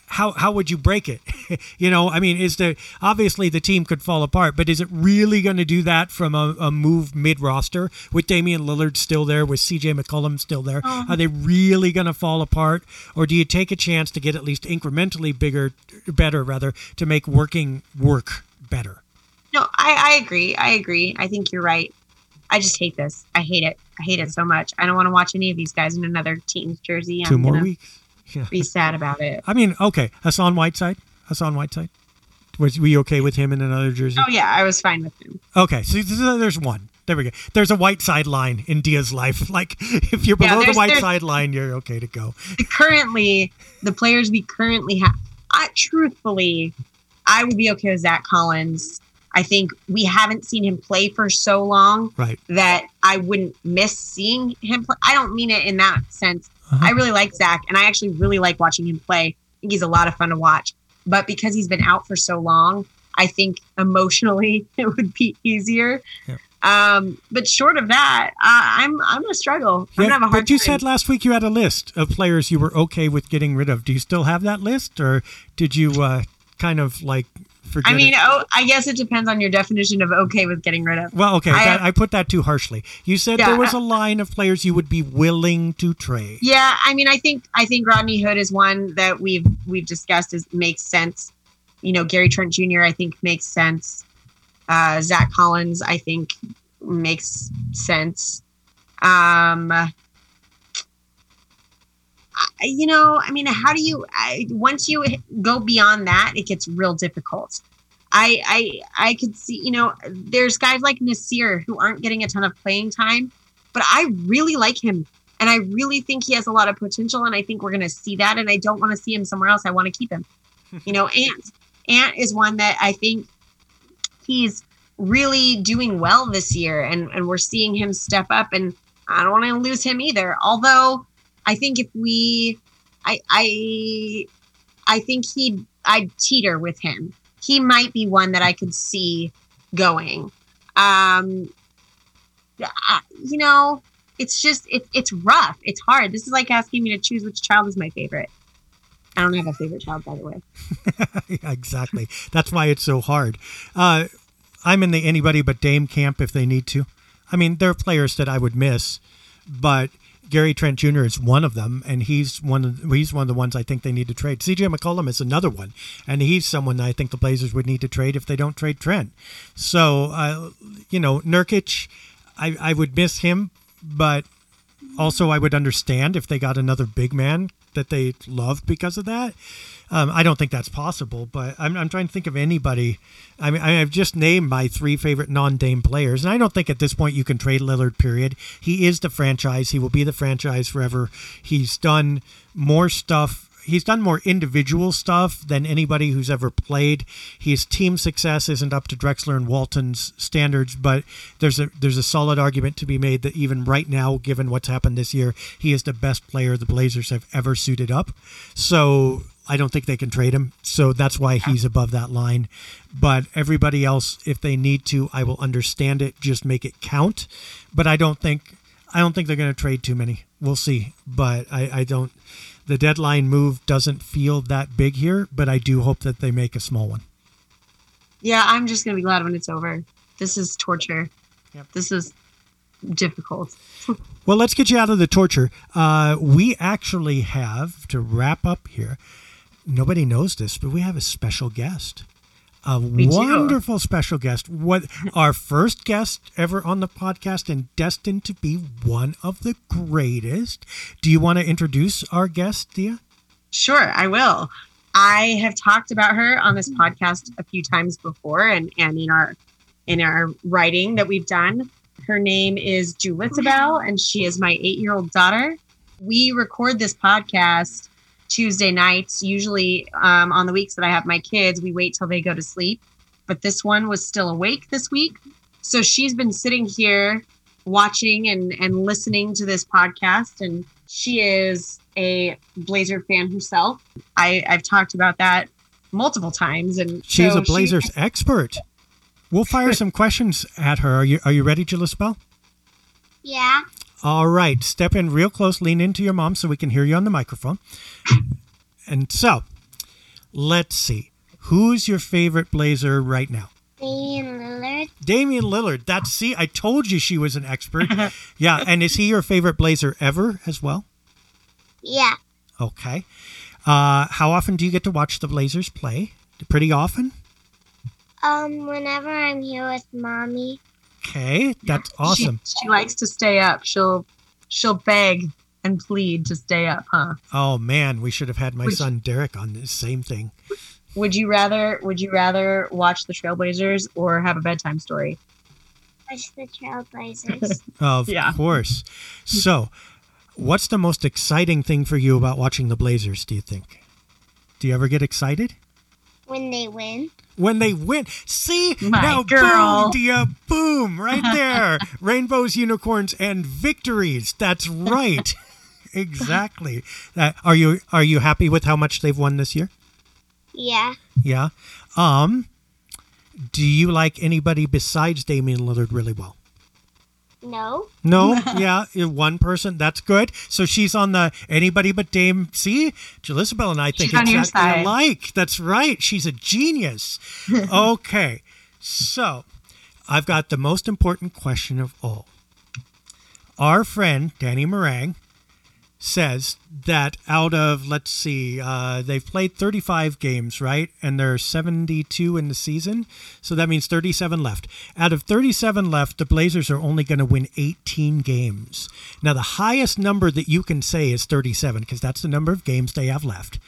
how how would you break it *laughs* you know, I mean, is there obviously the team could fall apart, but is it really going to do that from a, a move mid roster with Damian Lillard still there, with CJ McCollum still there? Uh-huh. Are they really going to fall apart, or do you take a chance to get at least incrementally bigger, better rather, to make working work better? No, I, I agree. I agree. I think you're right. I just hate this. I hate it. I hate it so much. I don't want to watch any of these guys in another team's jersey. Two I'm more gonna weeks. Yeah. Be sad about it. I mean, okay, Hassan Whiteside. Hassan Whiteside. Was we okay with him in another jersey? Oh yeah, I was fine with him. Okay, so there's one. There we go. There's a white side line in Dia's life. *laughs* Like if you're Yeah, below the there's- white side line, you're okay to go. The currently, the players we currently have. I, truthfully, I would be okay with Zach Collins. I think we haven't seen him play for so long Right. that I wouldn't miss seeing him play. I don't mean it in that sense. Uh-huh. I really like Zach, and I actually really like watching him play. I think he's a lot of fun to watch. But because he's been out for so long, I think emotionally *laughs* it would be easier. Yeah. Um, but short of that, uh, I'm I'm gonna struggle. I'm Yeah, gonna have a hard but you time. said last week you had a list of players you were okay with getting rid of. Do you still have that list, or did you uh, kind of like? I mean, it? oh, I guess it depends on your definition of okay with getting rid of. well, okay, I- that, I put that too harshly. You said Yeah. there was a line of players you would be willing to trade. Yeah, I mean, I think I think Rodney Hood is one that we've we've discussed is makes sense. You know, Gary Trent Jr. I think makes sense. Uh, Zach Collins, I think makes sense. Um, you know, I mean, how do you? I, once you go beyond that, it gets real difficult. I I I could see, you know, there's guys like Nassir who aren't getting a ton of playing time, but I really like him and I really think he has a lot of potential, and I think we're going to see that. And I don't want to see him somewhere else. I want to keep him. *laughs* you know, Ant. Ant is one that I think he's really doing well this year, and and we're seeing him step up. And I don't want to lose him either. Although I think if we, I I I think he I'd teeter with him. He might be one that I could see going. Um, I- you know, it's just it, it's rough. It's hard. This is like asking me to choose which child is my favorite. I don't have a favorite child, by the way. Yeah, *laughs* exactly. That's why it's so hard. Uh, I'm in the anybody but Dame camp if they need to. I mean, there are players that I would miss, but Gary Trent Jr. is one of them, and he's one of he's one of the ones I think they need to trade. CJ McCollum is another one, and he's someone I think the Blazers would need to trade if they don't trade Trent. So, uh, you know, Nurkic, I, I would miss him, but also I would understand if they got another big man that they loved because of that. Um, I don't think that's possible, but I'm, I'm trying to think of anybody. I mean, I've just named my three favorite non-Dame players, and I don't think at this point you can trade Lillard. Period. He is the franchise. He will be the franchise forever. He's done more stuff. He's done more individual stuff than anybody who's ever played. His team success isn't up to Drexler and Walton's standards, but there's a there's a solid argument to be made that even right now, given what's happened this year, he is the best player the Blazers have ever suited up. So I don't think they can trade him. So that's why he's above that line. But everybody else, if they need to, I will understand it. Just make it count. But I don't think I don't think they're going to trade too many. We'll see. But I, I don't. The deadline move doesn't feel that big here, but I do hope that they make a small one. Yeah, I'm just gonna be glad when it's over. This is torture. Yep. This is difficult. *laughs* Well, let's get you out of the torture. Uh, we actually have to wrap up here. Nobody knows this, but we have a special guest. A wonderful special guest. What *laughs* our first guest ever on the podcast and destined to be one of the greatest. Do you want to introduce our guest, Dia? Sure, I will. I have talked about her on this podcast a few times before and, and in our in our writing that we've done. Her name is Julisabel and she is my eight-year-old daughter. We record this podcast Tuesday nights. Usually um, on the weeks that I have my kids, we wait till they go to sleep. But this one was still awake this week. So she's been sitting here watching and, and listening to this podcast. And she is a Blazer fan herself. I, I've talked about that multiple times. And She's so a Blazers expert. We'll fire *laughs* some questions at her. Are you Are you ready, Julisabel? Yeah. All right, step in real close, lean into your mom so we can hear you on the microphone. *laughs* And so, let's see. Who's your favorite Blazer right now? Damian Lillard. Damian Lillard. That's see, I told you she was an expert. *laughs* yeah, and is he your favorite Blazer ever as well? Yeah. Okay. Uh, how often do you get to watch the Blazers play? Pretty often. Um, whenever I'm here with mommy. Okay, that's awesome. She, she likes to stay up. She'll she'll beg and plead to stay up, huh? Oh man, we should have had my Would you- son Derek on this same thing. Would you rather would you rather watch the Trailblazers or have a bedtime story? Watch the Trailblazers. *laughs* Of Yeah. course. So, what's the most exciting thing for you about watching the Blazers, do you think? Do you ever get excited? when they win. When they win. See? My now, girl. boom, Dia, boom, right *laughs* there. Rainbows, unicorns, and victories. That's right. *laughs* exactly. Uh, are you are you happy with how much they've won this year? Yeah. Yeah. Um, do you like anybody besides Damian Lillard really well? No. No, *laughs* yeah, one person. That's good. So she's on the anybody but Dame. See, Jalisabel and I think She's on your exactly side. alike. That's right. She's a genius. *laughs* okay, so I've got the most important question of all. Our friend Danny Marang says that out of let's see, uh, they've played 35 games, right? And there are 72 in the season, so that means 37 left. Out of 37 left, the Blazers are only going to win 18 games. Now, the highest number that you can say is 37 because that's the number of games they have left.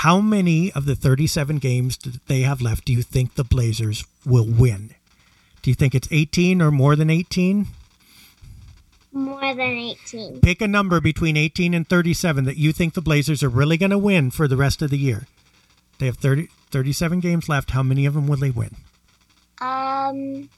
How many of the 37 games that they have left do you think the Blazers will win? Do you think it's 18 or more than 18? More than 18. Pick a number between 18 and 37 that you think the Blazers are really going to win for the rest of the year. They have 30, 37 games left. How many of them will they win? Um,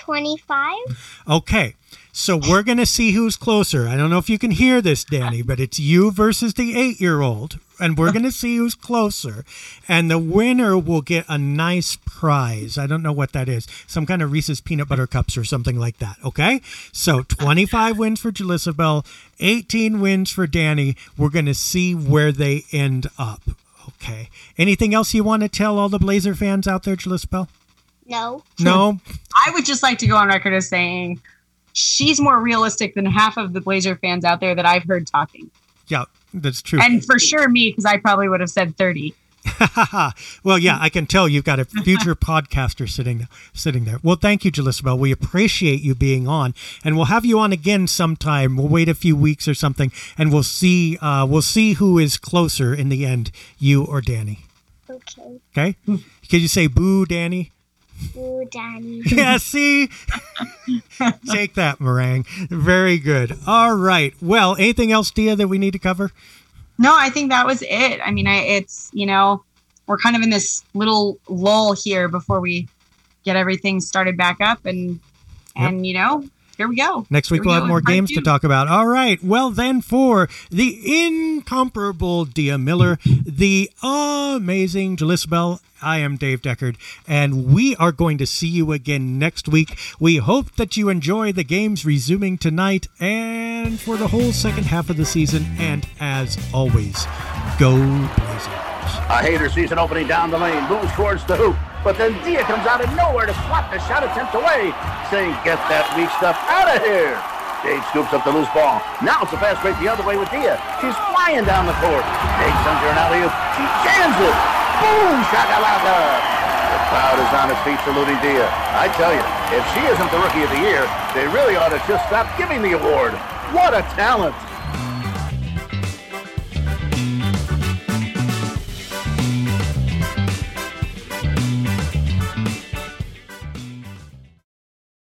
25? Okay, so we're going to see who's closer. I don't know if you can hear this, Danny, but it's you versus the eight year old. And we're going to see who's closer. And the winner will get a nice prize. I don't know what that is. Some kind of Reese's peanut butter cups or something like that. Okay? So 25 wins for Jalisabel, 18 wins for Danny. We're going to see where they end up. Okay. Anything else you want to tell all the Blazer fans out there, Jalisabel? No. No? *laughs* I would just like to go on record as saying she's more realistic than half of the Blazer fans out there that I've heard talking. Yeah, that's true. And for sure me, because I probably would have said 30. *laughs* well, yeah, I can tell you've got a future *laughs* podcaster sitting sitting there. Well, thank you, Jalisabel. We appreciate you being on, and we'll have you on again sometime. We'll wait a few weeks or something, and we'll see. Uh, we'll see who is closer in the end, you or Danny. Okay. Okay? Could you say boo, Danny? Ooh, Danny. *laughs* Yeah, see? *laughs* Take that, Marang. Very good. All right. Well, anything else, Dia, that we need to cover? No, I think that was it. I mean, I, it's, you know, we're kind of in this little lull here before we get everything started back up. And, and, you know, here we go. Next week we we'll have more games to talk about. All right. Well, then for the incomparable Dia Miller, the amazing Jalisabel, I am Dave Deckard, and we are going to see you again next week. We hope that you enjoy the games resuming tonight and for the whole second half of the season. And as always, go Blazers. A hater sees an opening down the lane, moves towards the hoop, but then Dia comes out of nowhere to swat the shot attempt away, saying, get that weak stuff out of here. Dave scoops up the loose ball. Now it's a fast break the other way with Dia. She's flying down the court. Dave sends her an alley-oop. She jams it. Boom, shakalaka. The crowd is on its feet saluting Dia. I tell you, if she isn't the Rookie of the Year, they really ought to just stop giving the award. What a talent.